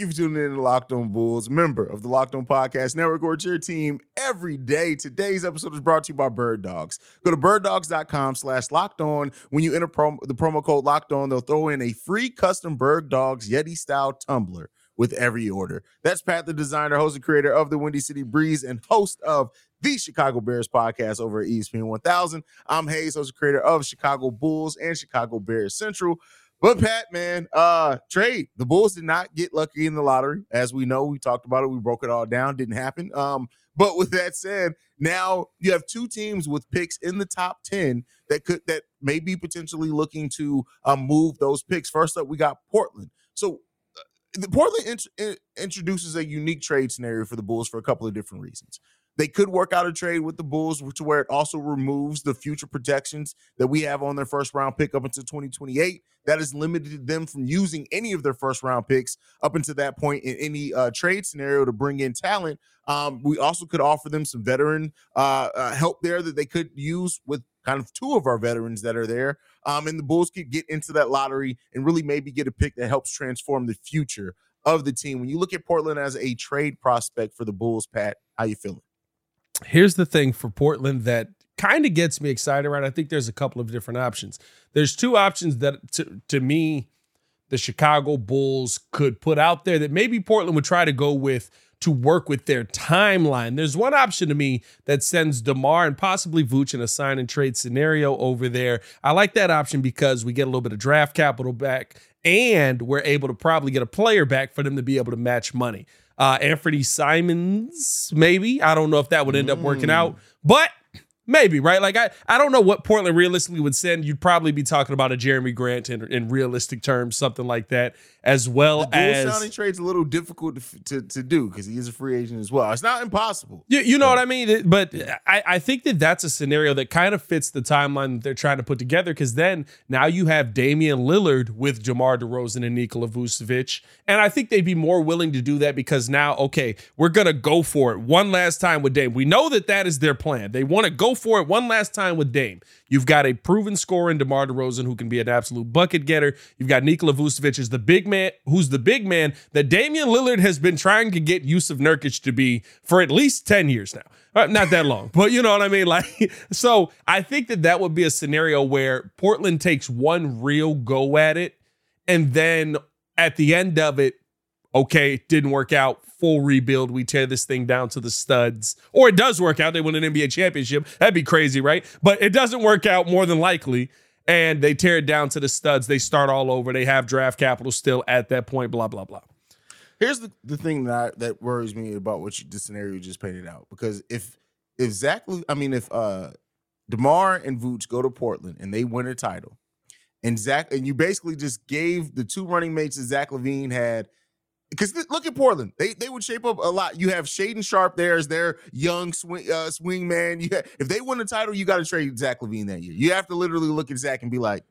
You for tuning in to Locked On Bulls, member of the Locked On Podcast Network, or your team every day. Today's episode is brought to you by Bird Dogs. Go to birddogs.com slash locked on. When you enter prom- the promo code locked on, they'll throw in a free custom Bird Dogs Yeti style tumbler with every order. That's Pat, the designer, host, and creator of the Windy City Breeze, and host of the Chicago Bears podcast over at ESPN 1000. I'm Haize, host and creator of Chicago Bulls and Chicago Bears Central. But Pat, man, uh, trade. The Bulls did not get lucky in the lottery. As we know, we talked about it. We broke it all down. Didn't happen. Um, but with that said, now you have two teams with picks in the top 10 that could that may be potentially looking to um, move those picks. First up, we got Portland. So uh, the Portland int- introduces a unique trade scenario for the Bulls for a couple of different reasons. They could work out a trade with the Bulls to where it also removes the future protections that we have on their first round pick up until 2028. That has limited them from using any of their first round picks up until that point in any uh, trade scenario to bring in talent. Um, we also could offer them some veteran uh, uh, help there that they could use with kind of two of our veterans that are there. Um, and the Bulls could get into that lottery and really maybe get a pick that helps transform the future of the team. When you look at Portland as a trade prospect for the Bulls, Pat, how you feeling? Here's the thing for Portland that kind of gets me excited, around. I think there's a couple of different options. There's two options that to, to me the Chicago Bulls could put out there that maybe Portland would try to go with to work with their timeline. There's one option to me that sends DeMar and possibly Vooch in a sign and trade scenario over there. I like that option because we get a little bit of draft capital back and we're able to probably get a player back for them to be able to match money. Uh, Anfernee Simons, maybe. I don't know if that would end up working out, but maybe, right? Like I, I don't know what Portland realistically would send. You'd probably be talking about a Jerami Grant in, in realistic terms, something like that, as well the as signing trade's a little difficult to to, to do because he is a free agent as well. It's not impossible. You, you know what I mean? But I, I think that that's a scenario that kind of fits the timeline that they're trying to put together because then now you have Damian Lillard with DeMar DeRozan and Nikola Vucevic. And I think they'd be more willing to do that because now, okay, we're going to go for it one last time with Dame. We know that that is their plan. They want to go for it one last time with Dame. You've got a proven scorer in DeMar DeRozan who can be an absolute bucket getter. You've got Nikola Vucevic is the big man, who's the big man that Damian Lillard has been trying to get Jusuf Nurkic to be for at least 10 years now. Uh, not that long, but you know what I mean? Like, so I think that that would be a scenario where Portland takes one real go at it. And then at the end of it, okay, it didn't work out. Full rebuild. We tear this thing down to the studs. Or it does work out. They win an NBA championship. That'd be crazy, right? But it doesn't work out more than likely. And they tear it down to the studs. They start all over. They have draft capital still at that point, blah, blah, blah. Here's the, the thing that that worries me about what you, the scenario you just painted out because if if Zach, I mean if uh Demar and Vooch go to Portland and they win a title, and Zach and you basically just gave the two running mates that Zach LaVine had. Because look at Portland, they they would shape up a lot. You have Shaedon Sharpe there as their young swing uh, swing man. You if they win the title, you got to trade Zach LaVine that year. You have to literally look at Zach and be like,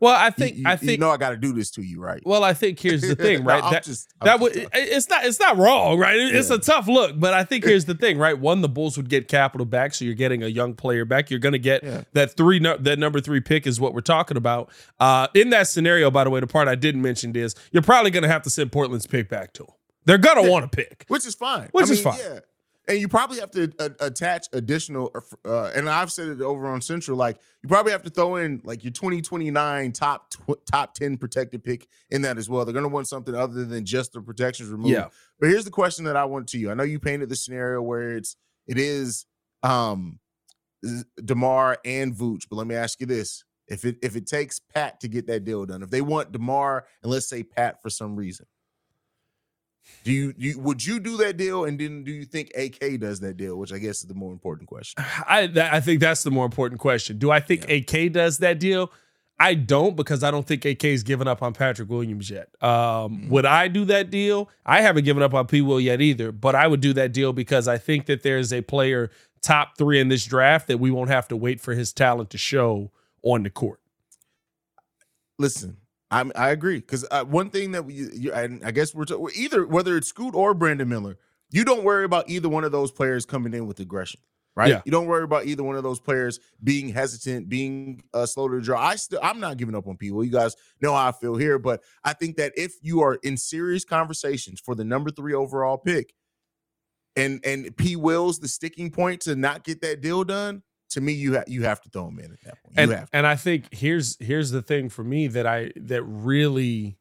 Well, I think you, I you think know I got to do this to you, right? Well, I think here's the thing, right? I'm that just- that would talking. it's not it's not wrong, right? It's Yeah. a tough look, but I think here's the thing, right? One, the Bulls would get capital back, so you're getting a young player back. You're going to get Yeah. that three that number three pick is what we're talking about. Uh, in that scenario, by the way, the part I didn't mention is you're probably going to have to send Portland's pick back to them. They're going to Yeah. want to pick. which is fine. Which I is mean, fine. And you probably have to uh, attach additional. Uh, and I've said it over on Central. Like you probably have to throw in like your 2029 top tw- top 10 protected pick in that as well. They're going to want something other than just the protections removed. Yeah. But here's the question that I want to you. I know you painted the scenario where it's it is um Demar and Vooch, but let me ask you this. If it if it takes Pat to get that deal done, if they want Demar and let's say Pat for some reason, do you, you would you do that deal? And then do you think AK does that deal? Which I guess is the more important question. I that, I think that's the more important question. Do I think AK does that deal? I don't because I don't think AK is giving up on Patrick Williams yet. Um, Would I do that deal? I haven't given up on P. Will yet either, but I would do that deal because I think that there's a player top three in this draft that we won't have to wait for his talent to show on the court. Listen, I'm, I agree because uh, one thing that we, you, I, I guess we're either whether it's Scoot or Brandon Miller, you don't worry about either one of those players coming in with aggression, right? Yeah. You don't worry about either one of those players being hesitant, being uh, slow to draw. I still, I'm not giving up on people. You guys know how I feel here, but I think that if you are in serious conversations for the number three overall pick, and and P Will's the sticking point to not get that deal done, to me, you ha- you have to throw him in at that point. You and, have to. and I think here's here's the thing for me that I that really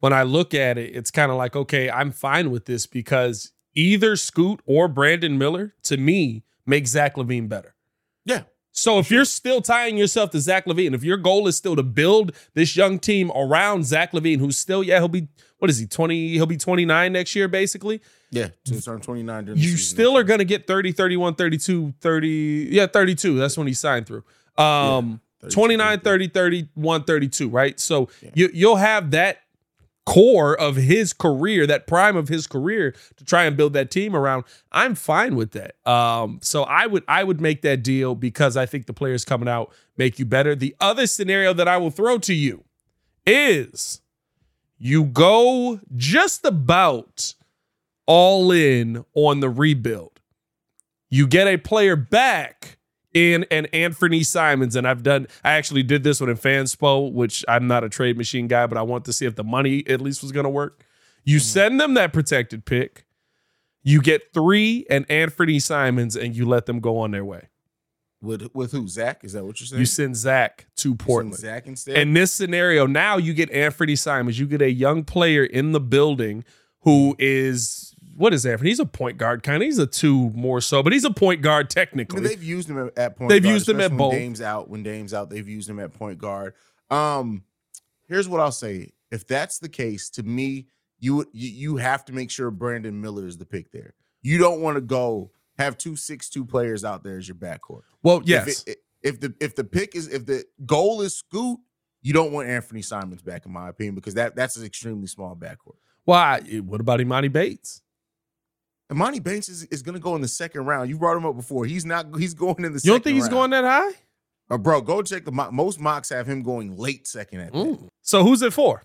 when I look at it, it's kind of like, okay, I'm fine with this because either Scoot or Brandon Miller, to me, make Zach LaVine better. Yeah. So if you're still tying yourself to Zach LaVine, if your goal is still to build this young team around Zach LaVine, who's still, yeah, he'll be what is he, 20, he'll be 29 next year, basically. Yeah, to turn 29 during the You still are going to get 30, 31, 32, 30. Yeah, 32. That's when he signed through. Um, 32, 29, 30, 31, 32, right? So you, you'll have that core of his career, that prime of his career to try and build that team around. I'm fine with that. Um, so I would I would make that deal because I think the players coming out make you better. The other scenario that I will throw to you is you go just about all in on the rebuild. You get a player back in an Anfernee Simons, and I've done. I actually did this one in Fanspo, which I'm not a trade machine guy, but I want to see if the money at least was going to work. You mm-hmm. send them that protected pick. You get three and Anfernee Simons, and you let them go on their way. with with who? Zach? Is that what you're saying? You send Zach to Portland. Zach instead. In this scenario, now you get Anthony Simons. You get a young player in the building who mm-hmm. is what is Anthony? He's a point guard, kind of. He's a two more so, but he's a point guard I technically. mean, they've used him at, point. They've guard, used him at both. Dame's out. When Dame's out, they've used him at point guard. Um, here's what I'll say: if that's the case, to me, you would- you, have to make sure Brandon Miller is the pick there. You don't want to go have two six two players out there as your backcourt. well, If yes, it- If, the if the pick is if the goal is Scoot, you don't want Anfernee Simons back, in my opinion, because that that's an extremely small backcourt. why? what about Imani Bates? Imani Banks is, is going to go in the second round. You brought him up before. He's not. He's going in the. You don't think he's round. going that high? Uh, bro, go check the mo- most mocks have him going late second at. Mm. So who's it for?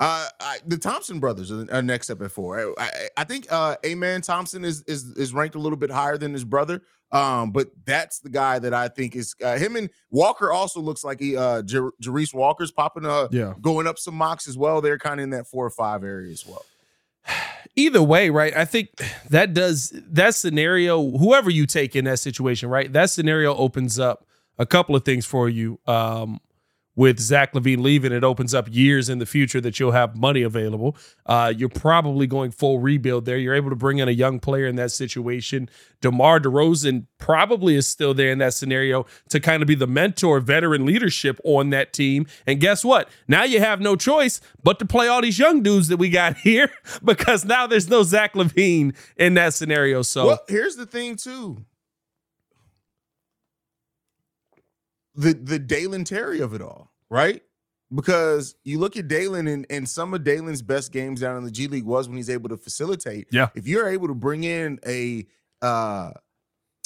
Uh, I, the Thompson brothers are, are next up at four. I, I, I think uh, Amen Thompson is is is ranked a little bit higher than his brother. Um, but that's the guy that I think is uh, him and Walker also looks like he uh Jer- Jarace Walker's popping uh Yeah. going up some mocks as well. They're kind of in that four or five area as well. Either way, right? I think that does that scenario. Whoever you take in that situation, right? That scenario opens up a couple of things for you. Um, with Zach LaVine leaving, it opens up years in the future that you'll have money available. Uh, you're probably going full rebuild there. You're able to bring in a young player in that situation. DeMar DeRozan probably is still there in that scenario to kind of be the mentor, veteran leadership on that team. And guess what? Now you have no choice but to play all these young dudes that we got here because now there's no Zach LaVine in that scenario. So Well, here's the thing too. The the Dalen Terry of it all, right? Because you look at Dalen and, and some of Dalen's best games down in the G League was when he's able to facilitate. Yeah. If you're able to bring in a uh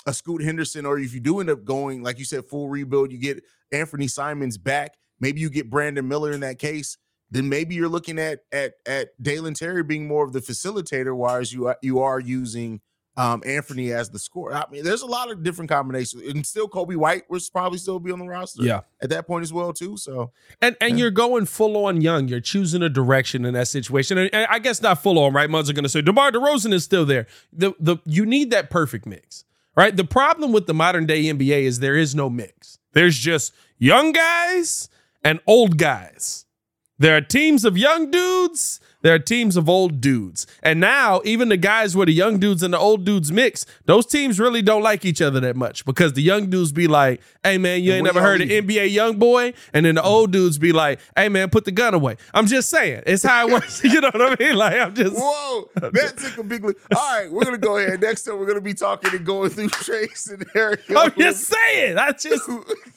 a Scoot Henderson, or if you do end up going, like you said, full rebuild, you get Anfernee Simons back. Maybe you get Brandon Miller in that case. Then maybe you're looking at at at Dalen Terry being more of the facilitator, whereas you you are using um, Anthony as the scorer. I mean, there's a lot of different combinations, and still Coby White would probably still be on the roster. Yeah. at that point as well too. So And and Yeah. you're going full on young. You're choosing a direction in that situation. And, and I guess not full on, right? Muds are going to say DeMar DeRozan is still there. The the you need that perfect mix, right? The problem with the modern day NBA is there is no mix. There's just young guys and old guys. There are teams of young dudes. There are teams of old dudes. And now, even the guys where the young dudes and the old dudes mix, those teams really don't like each other that much because the young dudes be like, hey, man, you ain't never heard of? NBA young boy. And then the old dudes be like, hey, man, put the gun away. I'm just saying. It's how it works. you know what I mean? Like, I'm just. Whoa, that took a big leap. All right, we're gonna go ahead. Next up, we're gonna be talking and going through Trey scenario. I'm just saying. I just.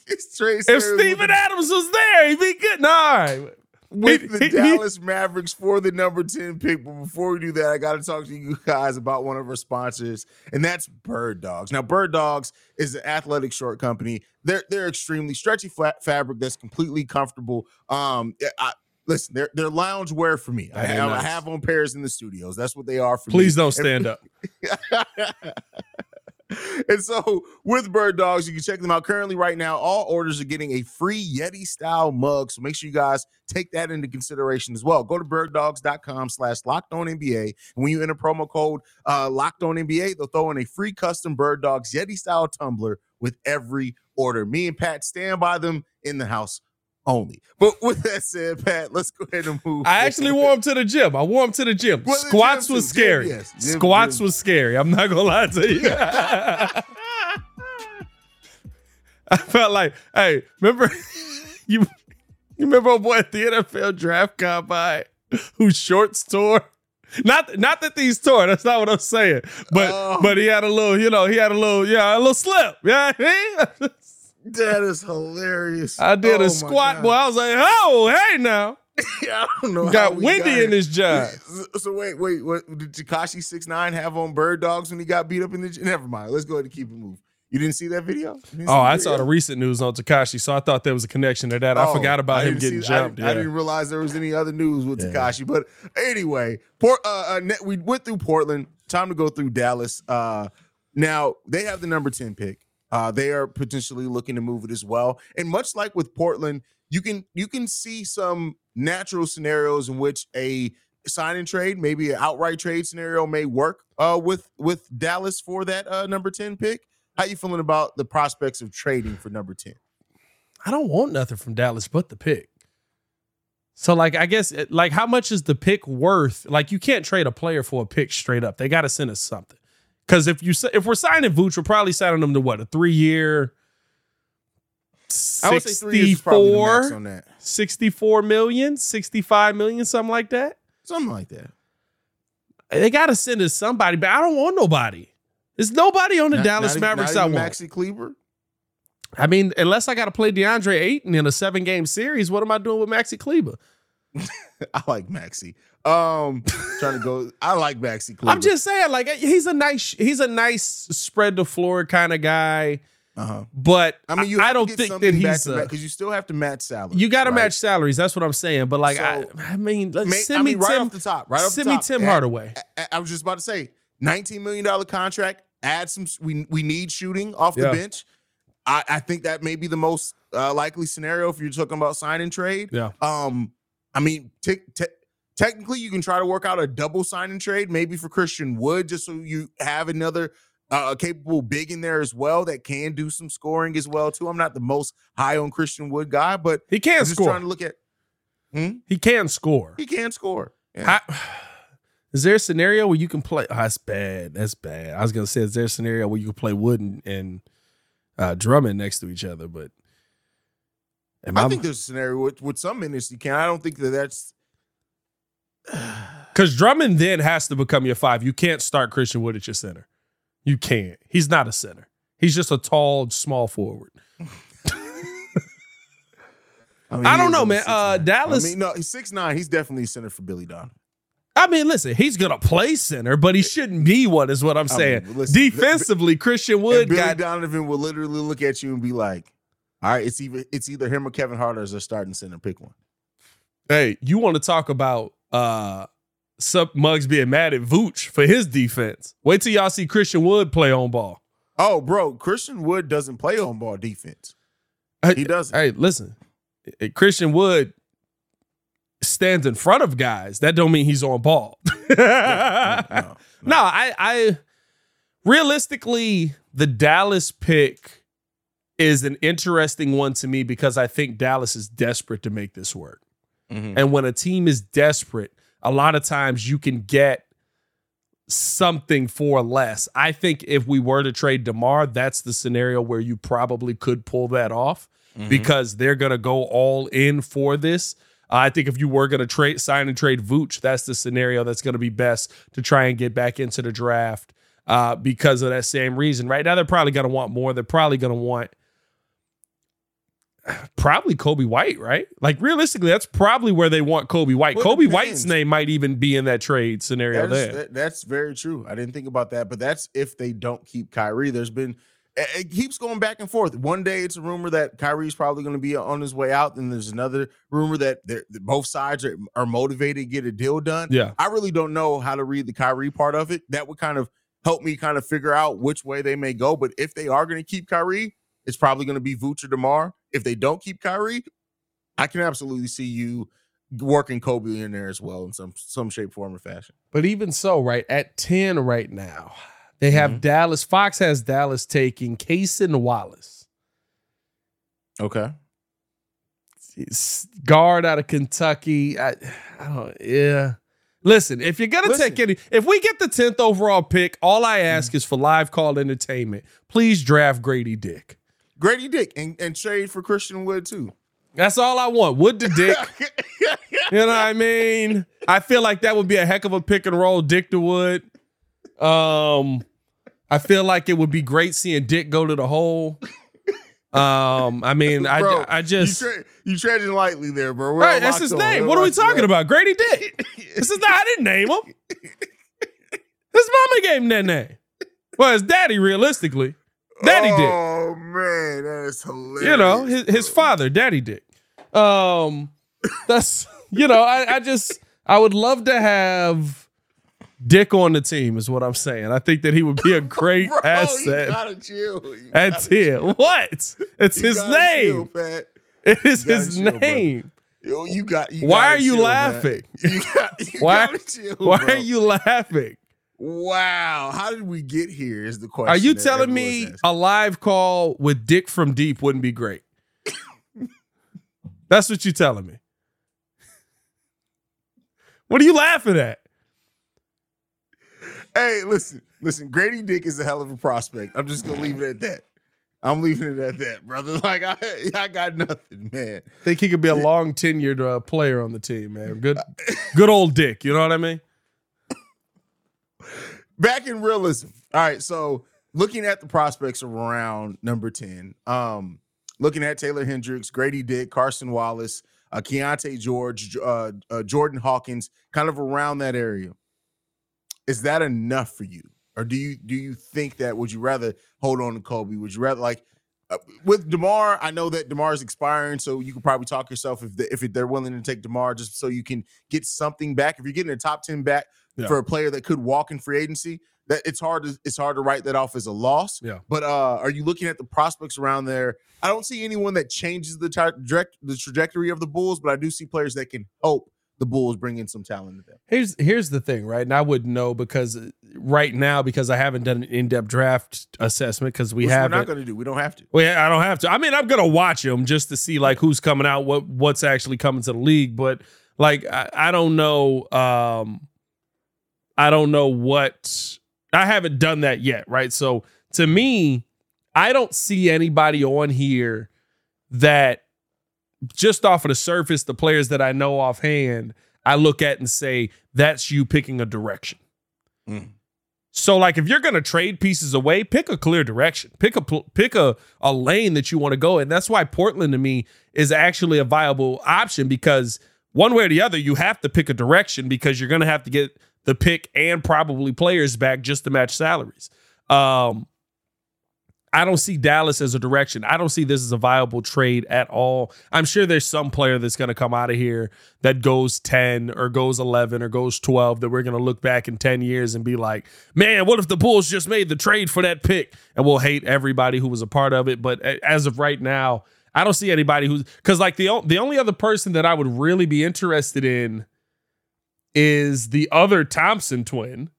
it's Trey If scenarios Steven Adams was there, he'd be good. No, all right. With the Dallas Mavericks for the number 10 pick. But before we do that, I got to talk to you guys about one of our sponsors, and that's Bird Dogs. Now, Bird Dogs is an athletic short company. They're they're extremely stretchy flat fabric that's completely comfortable. Um, I, listen, they're they're lounge wear for me. I have, nice. I have on pairs in the studios. That's what they are for Please me. don't stand up. and so with Bird Dogs, you can check them out. Currently, right now, all orders are getting a free Yeti style mug. So make sure you guys take that into consideration as well. Go to birddogs.com slash locked on NBA. And when you enter promo code uh, locked on NBA, they'll throw in a free custom Bird Dogs Yeti style tumbler with every order. Me and Pat stand by them in the house only. But with that said, Pat, let's go ahead and move. I actually wore him to the gym. I wore him to the gym. Well, Squats the gym was too. scary. Gym, yes. Gym, Squats was scary. I'm not gonna lie to you. I felt like, hey, remember you? You remember a boy at the NFL draft combine whose shorts tore? Not not that these tore. That's not what I'm saying. But oh. but he had a little, you know, he had a little, yeah, a little slip. Yeah. That is hilarious. I did oh a squat, boy. I was like, oh, hey now. I don't know. Got windy got in this job. So wait, wait, what did Tekashi six nine have on bird dogs when he got beat up in the? Never mind. Let's go ahead and keep it moving. You didn't see that video? Oh, I video? saw the recent news on Tekashi, so I thought there was a connection to that. Oh, I forgot about I him getting jumped. I, yeah. I, didn't realize there was any other news with yeah. Tekashi. But anyway, Port, uh, uh, we went through Portland. Time to go through Dallas. Uh, now they have the number ten pick. Uh, they are potentially looking to move it as well. And much like with Portland, you can you can see some natural scenarios in which a sign and trade, maybe an outright trade scenario may work uh, with with Dallas for that uh, number 10 pick. How you feeling about the prospects of trading for number 10? I don't want nothing from Dallas but the pick. So like I guess like how much is the pick worth? Like you can't trade a player for a pick straight up. They got to send us something. Because if you if we're signing Vooch, we're probably signing him to what a three year. 64, 64 million, 65 million, something like that. Something like that. They got to send us somebody, but I don't want nobody. There's nobody on the not, Dallas not Mavericks not I want. Maxi Kleber. I mean, unless I got to play DeAndre Ayton in a seven game series, what am I doing with Maxi Kleber? I like Maxi. Um, trying to go. I like Maxi. I'm just saying, like he's a nice, he's a nice spread the floor kind of guy. Uh-huh. But I mean, you I don't think that he's because you still have to match salaries. You got to right? match salaries. That's what I'm saying. But like, so, I, I, mean, may, send I mean, me right Tim, off the top, right off send the top. me Tim Hardaway. I, I, was just about to say, 19 million dollar contract. Add some. We we need shooting off the bench. I, I think that may be the most uh, likely scenario if you're talking about sign and trade. Yeah. Um, I mean, t- t- technically, you can try to work out a double sign and trade, maybe for Christian Wood, just so you have another uh, capable big in there as well that can do some scoring as well too. I'm not the most high on Christian Wood guy, but he can score. Trying to look at, hmm? he can score. He can score. Yeah. I, is there a scenario where you can play? Oh, that's bad. That's bad. I was gonna say, is there a scenario where you can play Wood and, and uh, Drummond next to each other? But I, I think there's a scenario with, with some minutes you can. I don't think that that's because Drummond then has to become your five. You can't start Christian Wood at your center. You can't. He's not a center. He's just a tall, small forward. I, mean, I don't know, man. Uh, Dallas. I mean, no, he's six nine. He's definitely center for Billy Donovan. I mean, listen, he's gonna play center, but he shouldn't be one, is what I'm saying. I mean, listen, Defensively, Christian Wood Billy got Donovan will literally look at you and be like, all right, it's either it's either him or Kevin Hart as a starting center. Pick one. Hey, you want to talk about uh Sup Mugs being mad at Vooch for his defense. Wait till y'all see Christian Wood play on ball. Oh, bro, Christian Wood doesn't play on ball defense. He doesn't. Hey, listen, Christian Wood stands in front of guys. That don't mean he's on ball. yeah, no, no, no. no, I, I realistically the Dallas pick is an interesting one to me because I think Dallas is desperate to make this work. Mm-hmm. And when a team is desperate, a lot of times you can get something for less. I think if we were to trade DeMar, that's the scenario where you probably could pull that off mm-hmm. because they're going to go all in for this. Uh, I think if you were going to trade sign and trade Vooch, that's the scenario that's going to be best to try and get back into the draft uh, because of that same reason. Right now, they're probably going to want more. They're probably going to want probably Coby White, right? Like realistically, that's probably where they want Coby White. Well, depends. White's name might even be in that trade scenario That is- there. that- that's very true. I didn't think about that, but that's if they don't keep Kyrie. There's been it it keeps going back and forth. One day it's a rumor that Kyrie's probably going to be on his way out, and there's another rumor that, that both sides are, are motivated to get a deal done. Yeah. I really don't know how to read the Kyrie part of it. That would kind of help me kind of figure out which way they may go. But if they are going to keep Kyrie, it's probably going to be Vooch or DeMar. If they don't keep Kyrie, I can absolutely see you working Coby in there as well in some some shape, form, or fashion. But even so, right at 10 right now, they have Mhm. Dallas. Fox has Dallas taking Cason Wallace, Okay. Guard out of Kentucky. I, I don't, yeah. Listen, if you're gonna Listen. take any, if we get the 10th overall pick, all I ask is for live call entertainment. Please draft Grady Dick. Grady Dick and, and trade for Christian Wood too. That's all I want. Wood to Dick. You know what I mean? I feel like that would be a heck of a pick and roll, Dick to Wood. Um, I feel like it would be great seeing Dick go to the hole. Um, I mean, Bro, I I just you, tra- you treading lightly there, bro. We're right. That's his name. We're What are we talking about? Grady Dick. This is not. I didn't name him. His mama gave him that name. Well, his daddy, realistically, Daddy Dick. Oh man, that is hilarious. you know his, his father daddy dick um that's you know I, I just i would love to have dick on the team is what i'm saying i think that he would be a great Bro, you asset gotta chill. You gotta 10 what it's You his chill, name Pat. it is his chill, bro. name Yo, you got. You why are you chill, laughing You got, Why- chill, why are you laughing Wow, how did we get here? Is the question. are you telling me asking. a live call with dick from deep wouldn't be great that's what you're telling me what are you laughing at Hey, listen, listen. Grady Dick is a hell of a prospect. I'm just gonna leave it at that. I'm leaving it at that, brother. Like I, I got nothing, man. think he could be a long tenured uh, player on the team, man. Good, good old Dick. You know what I mean? Back in realism. All right, so looking at the prospects around number ten, um, looking at Taylor Hendricks, Grady Dick, Carson Wallace, uh, Keyonte George, uh, uh, Jordan Hawkins, kind of around that area. Is that enough for you, or do you do you think that would you rather hold on to Kobe? Would you rather like uh, with Demar? I know that Demar is expiring, so you could probably talk yourself if the, if they're willing to take Demar, just so you can get something back. If you're getting a top ten back Yeah. for a player that could walk in free agency, that it's hard to it's hard to write that off as a loss. Yeah. But uh, are you looking at the prospects around there? I don't see anyone that changes the tra- direct the trajectory of the Bulls, but I do see players that can help the Bulls bring in some talent to them. Here's here's the thing, right? And I wouldn't know because uh, right now because I haven't done an in depth draft assessment because we haven't. not going to do. We don't have to. Well, yeah, I don't have to. I mean, I'm gonna watch them just to see like who's coming out, what what's actually coming to the league. But like, I, I don't know. Um, I don't know what. I haven't done that yet, right? So to me, I don't see anybody on here that just off of the surface, the players that I know offhand, I look at and say that's you picking a direction. Mm. So like if you're going to trade pieces away, pick a clear direction. Pick a pick a a lane that you want to go and that's why Portland to me is actually a viable option because one way or the other you have to pick a direction because you're going to have to get the pick and probably players back just to match salaries. Um I don't see Dallas as a direction. I don't see this as a viable trade at all. I'm sure there's some player that's going to come out of here that goes 10 or goes 11 or goes 12 that we're going to look back in 10 years and be like, man, what if the Bulls just made the trade for that pick? And we'll hate everybody who was a part of it. But as of right now, I don't see anybody who's because like the, the only other person that I would really be interested in is the other Thompson twin.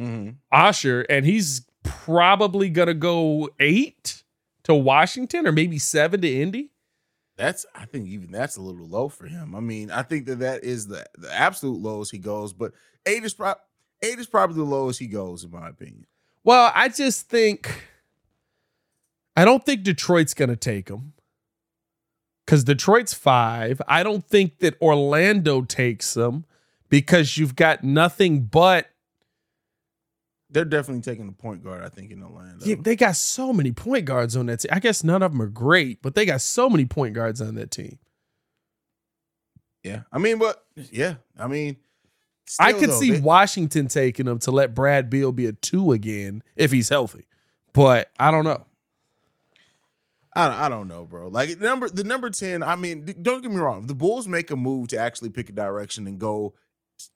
Mm-hmm. Ausar, and he's probably gonna go eight to Washington or maybe seven to Indy. That's I think even that's a little low for him. I mean, I think that that is the the absolute lowest he goes, but eight is pro- eight is probably the lowest he goes in my opinion. Well, I just think I don't think Detroit's gonna take him because Detroit's five. I don't think that Orlando takes him because you've got nothing but They're definitely taking the point guard, I think, in Orlando. Yeah, they got so many point guards on that team. I guess none of them are great, but they got so many point guards on that team. Yeah. I mean, but yeah, I mean, I could though, see they- Washington taking him to let Brad Beal be a two again if he's healthy. But I don't know. I don't, I don't know, bro. Like number the number ten. I mean, don't get me wrong. The Bulls make a move to actually pick a direction and go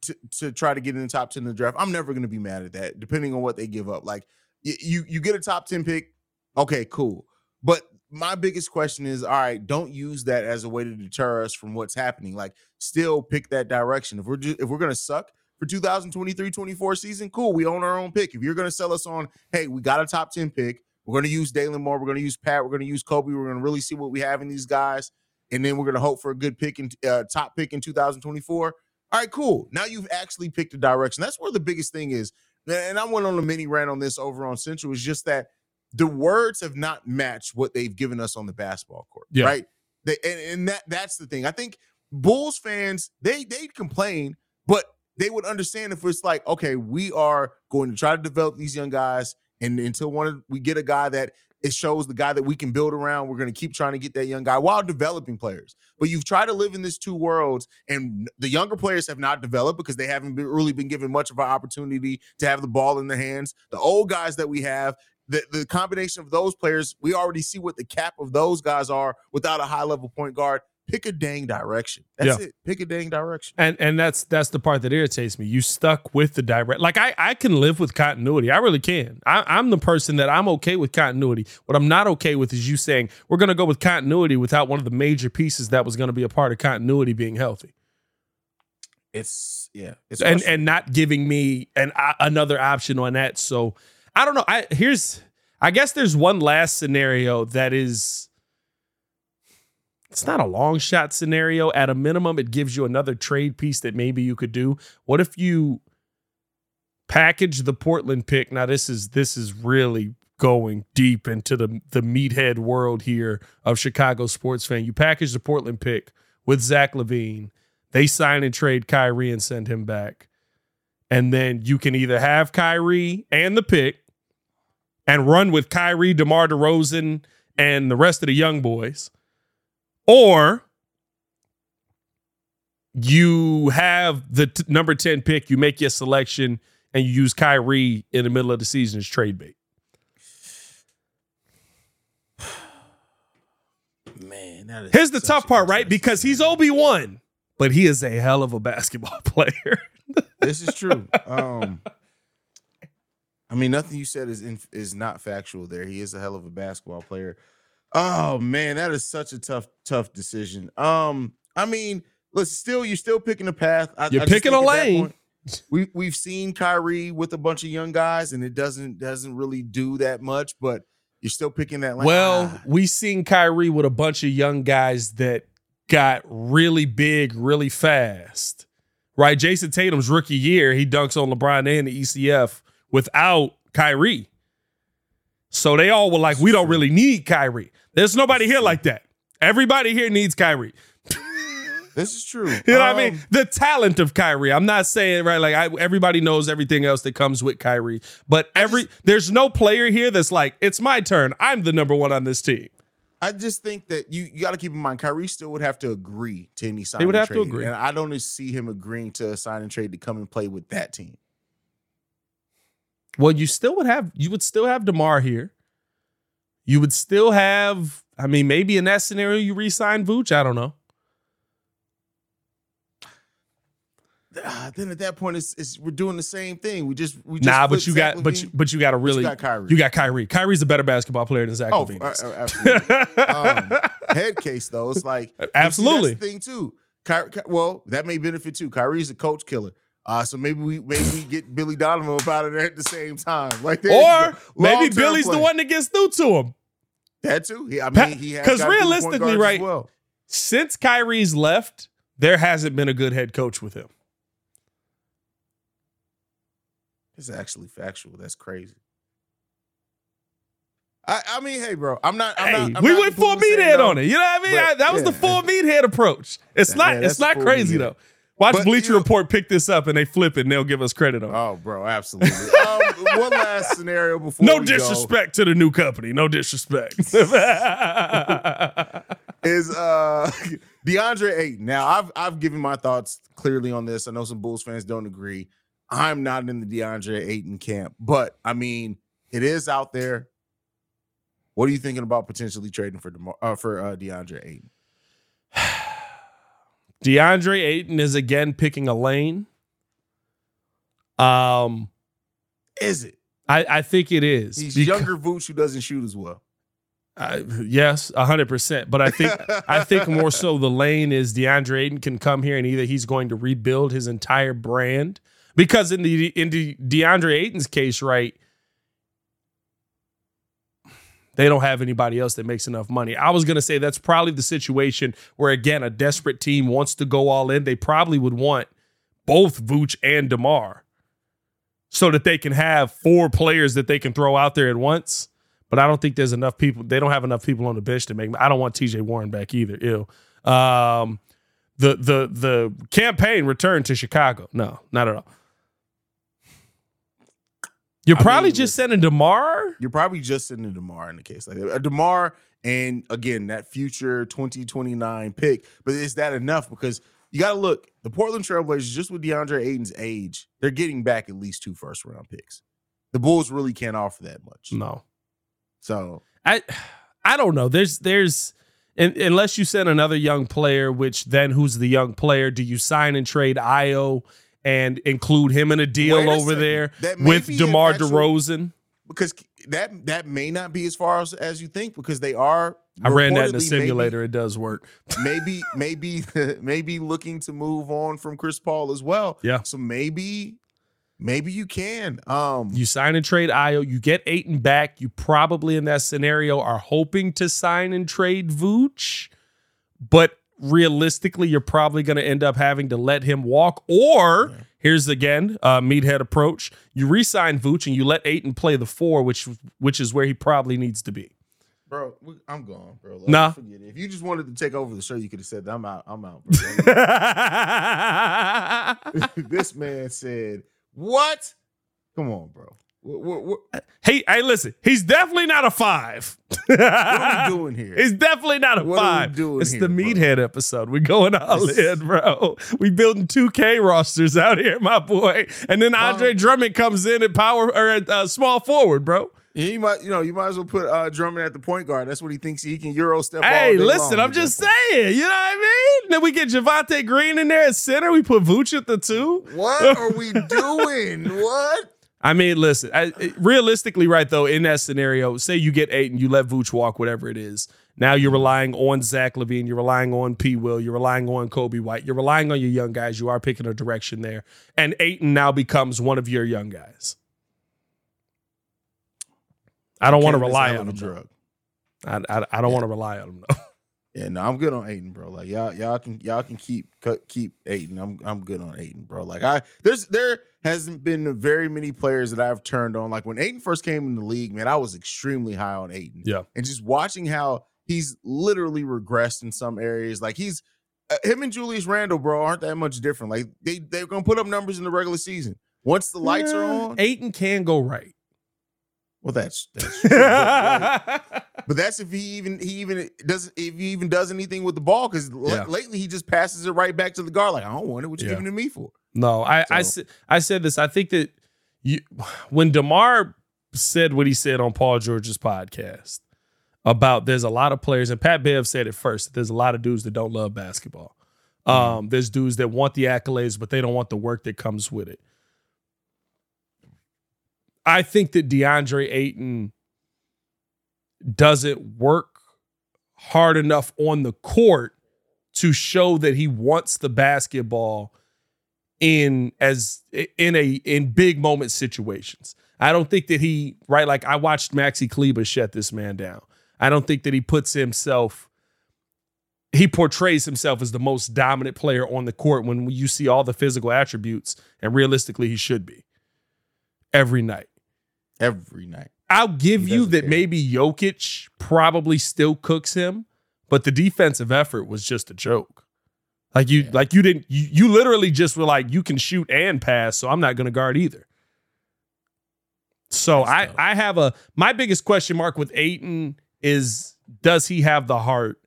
to, to try to get in the top ten of the draft. I'm never going to be mad at that, depending on what they give up. Like you, you get a top ten pick. Okay, cool. But my biggest question is, all right, don't use that as a way to deter us from what's happening. Like, still pick that direction. If we're just, if we're gonna suck for 2023-24 season, cool. We own our own pick. If you're gonna sell us on, hey, we got a top 10 pick, we're gonna use Dalen Moore, we're gonna use Pat, we're gonna use Coby, we're gonna really see what we have in these guys, and then we're gonna hope for a good pick in uh, top pick in 2024. All right, cool. Now you've actually picked a direction. That's where the biggest thing is. And I went on a mini rant on this over on Central. Is just that the words have not matched what they've given us on the basketball court. Yeah. Right. They, and, and that that's the thing. I think Bulls fans they they complain, but they would understand if it's like, okay, we are going to try to develop these young guys, and until one of, we get a guy that it shows the guy that we can build around, we're going to keep trying to get that young guy while developing players. But you've tried to live in this two worlds, and the younger players have not developed because they haven't been, really been given much of an opportunity to have the ball in their hands. The old guys that we have, the, the combination of those players, we already see what the cap of those guys are without a high level point guard. Pick a dang direction. That's Yeah. it. Pick a dang direction. And and that's that's the part that irritates me. You stuck with the direct. Like I I can live with continuity. I really can. I, I'm the person that I'm okay with continuity. What I'm not okay with is you saying we're going to go with continuity without one of the major pieces that was going to be a part of continuity being healthy, It's yeah. It's and and not giving me an uh, another option on that. So I don't know. I here's I guess there's one last scenario that is. It's not a long shot scenario. At a minimum, it gives you another trade piece that maybe you could do. What if you package the Portland pick? Now this is this is really going deep into the the meathead world here of Chicago sports fan. You package the Portland pick with Zach LaVine. They sign and trade Kyrie and send him back. And then you can either have Kyrie and the pick and run with Kyrie, DeMar DeRozan, and the rest of the young boys. Or you have the t- number 10 pick, you make your selection, and you use Kyrie in the middle of the season as trade bait. man. That is Here's the tough part, right? Because he's. Obi Wan, but he is a hell of a basketball player. This is true. Um, I mean, nothing you said is in, is not factual. There, he is a hell of a basketball player. Oh man, that is such a tough, tough decision. Um, I mean, let's still, you're still picking a path. I, You're I picking a lane. point- we we've seen Kyrie with a bunch of young guys, and it doesn't doesn't really do that much. But you're still picking that lane. Well, Ah, we seen Kyrie with a bunch of young guys that got really big really fast. Right? Jayson Tatum's rookie year, he dunks on LeBron and the ECF without Kyrie. So they all were like, we don't really need Kyrie. There's nobody here like that. Everybody here needs Kyrie. this is true. You know what I Um, mean? The talent of Kyrie. I'm not saying right like I, everybody knows everything else that comes with Kyrie, but every there's no player here that's like it's my turn. I'm the number one on this team. I just think that you, you got to keep in mind Kyrie still would have to agree to any sign. He would have to agree. and I don't see him agreeing to a sign and trade to come and play with that team. Well, you still would have you would still have Demar here. You would still have. I mean, maybe in that scenario you re-sign Vooch. I don't know. Then at that point, it's, it's we're doing the same thing. We just we just Nah, but you Zach got but you, but you got to really you got Kyrie. you got Kyrie. Kyrie's a better basketball player than Zach oh, LaVine. uh, uh, absolutely. um, head case though, it's like and see, that's Absolutely. thing too. Well, that may benefit too. Kyrie's a coach killer. Uh, so maybe we maybe we get Billy Donovan up out of there at the same time. Like Or maybe Billy's the one that gets through to him. That too. He, I mean, he has 'cause gotta do point realistically, right, Well, Since Kyrie's left, there hasn't been a good head coach with him. it's actually factual. That's crazy. I, I mean, hey, bro, I'm not. I'm Hey, not I'm we not went full meathead no. on it. You know what I mean? But, I- that was the yeah. full meathead approach. It's That- not. it's not crazy meathead. though. Watch But, Bleacher you know- Report pick this up and they flip it and they'll give us credit on it. Oh, bro, absolutely. um, one last scenario before no we go disrespect to the new company. No disrespect. is uh DeAndre Ayton. Now I've I've given my thoughts clearly on this. I know some Bulls fans don't agree. I'm not in the DeAndre Ayton camp, but I mean it is out there. What are you thinking about potentially trading for DeMar- uh, for uh, DeAndre Ayton? DeAndre Ayton is again picking a lane. Um, Is it? I, I think it is. He's Beca- younger Vooch who doesn't shoot as well. Uh, yes, hundred percent. But I think I think more so the lane is DeAndre Ayton can come here and either he's going to rebuild his entire brand because in the in the DeAndre Ayton's case, right, they don't have anybody else that makes enough money. I was gonna say that's probably the situation where again a desperate team wants to go all in. They probably would want both Vooch and Demar so that they can have four players that they can throw out there at once. But I don't think there's enough people. They don't have enough people on the bench to make. I don't want T.J. Warren back either. Ew. Um, the the the campaign returned to Chicago. No, not at all. You're I probably mean, just sending Demar. You're probably just sending Demar in the case like that. Uh, Demar and again that future 2029 pick. But is that enough? Because you got to look. The Portland Trailblazers, just with DeAndre Ayton's age, they're getting back at least two first round picks. The Bulls really can't offer that much. No, So I I don't know. There's there's un- unless you send another young player, which then who's the young player? Do you sign and trade Ayo and include him in a deal Wait over there with DeMar actual- DeRozan? because that that may not be as far as, as you think because they are. I ran that in the reportedly maybe- simulator. it does work. maybe maybe maybe looking to move on from Chris Paul as well. Yeah. So maybe maybe you can. Um You sign and trade Ayo. You get Ayton back. You probably in that scenario are hoping to sign and trade Vooch, but realistically, you're probably going to end up having to let him walk. Or here's again uh, meathead approach: you re-sign Vooch and you let Ayton play the four, which which is where he probably needs to be. bro, I'm gone, bro. Like, Nah. forget it. If you just wanted to take over the show, you could have said I'm out. I'm out, bro. this man said, "What? Come on, bro. What, what, what, hey, hey, listen, he's definitely not a five. what are we doing here? He's definitely not a What are we five. doing it's here, the bro? meathead episode. We're going all This- in, bro. We building 2K rosters out here, my boy. And then Andre Um, Drummond comes in at power or at uh, small forward, bro. You might, you know, you might as well put uh, Drummond at the point guard. That's what he thinks he can Euro step. all Hey, listen, long I'm just saying. You know what I mean? Then we get Javonte Green in there at center. We put Vooch at the two. What are we doing? what? I mean, listen. I, realistically, right though, in that scenario, say you get eight and you let Vooch walk, whatever it is. Now you're relying on Zach LaVine. You're relying on P. Will. You're relying on Coby White. You're relying on your young guys. You are picking a direction there, and Ayton now becomes one of your young guys. I don't want to rely on him. a drug. I, I, I don't want to rely on him though. Yeah, no, I'm good on Ayton, bro. Like y'all, y'all can y'all can keep cut keep Ayton. I'm I'm good on Ayton, bro. Like I there's there hasn't been very many players that I've turned on. Like when Ayton first came in the league, man, I was extremely high on Aiden. Yeah. And just watching how he's literally regressed in some areas. Like he's uh, him and Julius Randle, bro, aren't that much different. Like they they're gonna put up numbers in the regular season. Once the lights are on, Ayton can go right. Well, that's that's true. but, like, but that's if he even he even doesn't if he even does anything with the ball because Yeah. lately he just passes it right back to the guard like I don't want it. What you Yeah. giving it to me for? No, I I, So- said I said this. I think that you when Demar said what he said on Paul George's podcast about there's a lot of players, and Pat Bev said it first. that There's a lot of dudes that don't love basketball. Um, there's dudes that want the accolades, but they don't want the work that comes with it. I think that DeAndre Ayton doesn't work hard enough on the court to show that he wants the basketball in as in a in big moment situations. I don't think that he right like I watched Maxi Kleber shut this man down. I don't think that he puts himself he portrays himself as the most dominant player on the court when you see all the physical attributes and realistically he should be every night. Every night. I'll give you that care. maybe Jokic probably still cooks him, but the defensive effort was just a joke. Like you, Yeah. like you didn't, you, you literally just were like, you can shoot and pass, so I'm not going to guard either. So I I have a my biggest question mark with Ayton is does he have the heart?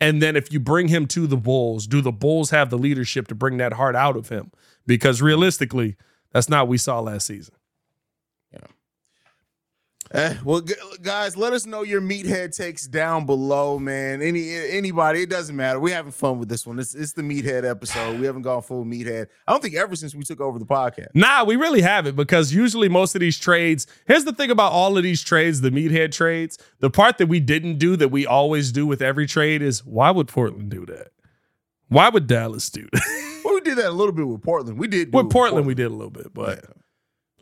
And then if you bring him to the Bulls, do the Bulls have the leadership to bring that heart out of him? Because realistically, that's not what we saw last season. Eh, well, g- guys, let us know your meathead takes down below, man. Any anybody, it doesn't matter. We're having fun with this one. It's, it's the meathead episode. We haven't gone full meathead. I don't think ever since we took over the podcast. Nah, we really haven't because usually most of these trades. Here's the thing about all of these trades, the meathead trades. The part that we didn't do that we always do with every trade is why would Portland do that? Why would Dallas do that? Well, we did that a little bit with Portland. We did do it with Portland, we did a little bit, but Yeah.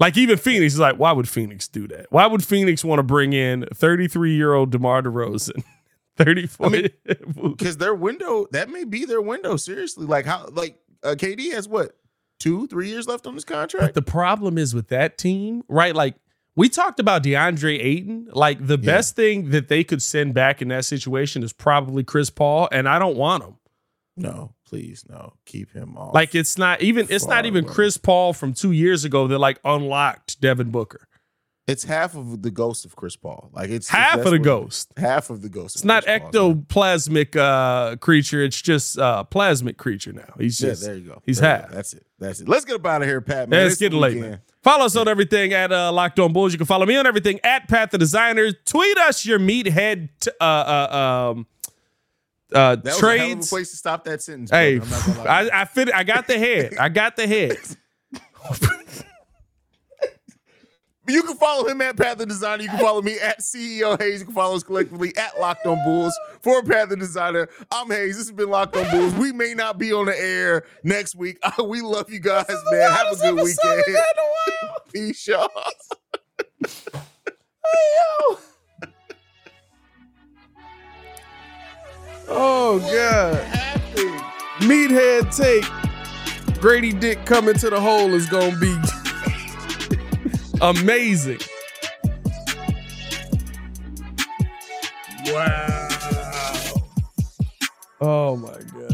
Like even Phoenix is like, why would Phoenix do that? Why would Phoenix want to bring in 33 year old DeMar DeRozan, 34? I mean, because their window that may be their window. Seriously, like how like uh, KD has what two, three years left on his contract But the problem is with that team, right? Like we talked about DeAndre Ayton. Like the Yeah. best thing that they could send back in that situation is probably Chris Paul, and I don't want him. No, please, no, keep him off. Like it's not even it's not even away. Chris Paul from two years ago that like unlocked Devin Booker. it's half of the ghost of Chris Paul. Like it's Half of the ghost. Half of the ghost. It's of not Chris Paul, ectoplasmic uh creature. It's just uh plasmic creature now. He's Yeah, just there you go. he's There half. go. That's it. That's it. Let's get up out of here, Pat. Man. Yeah, it's It's getting late, man. Follow us on everything at uh, Locked On Bulls. You can follow me on everything at Pat the Designer. Tweet us your meathead t- uh, uh, um, uh, That was a hell of a trades. place to stop that sentence. Hey. I'm not gonna lie. I, I fit. I got the head. I got the head. You can follow him at Pat the Designer. You can follow me at CEO Haize. You can follow us collectively at Locked On Bulls. For Pat the Designer, I'm Haize. This has been Locked On Bulls. We may not be on the air next week. we love you guys, man. Have a good weekend. Peace, y'all. Oh god. Meathead take. Gradey Dick coming to the hole is gonna be amazing. Wow. Oh my god.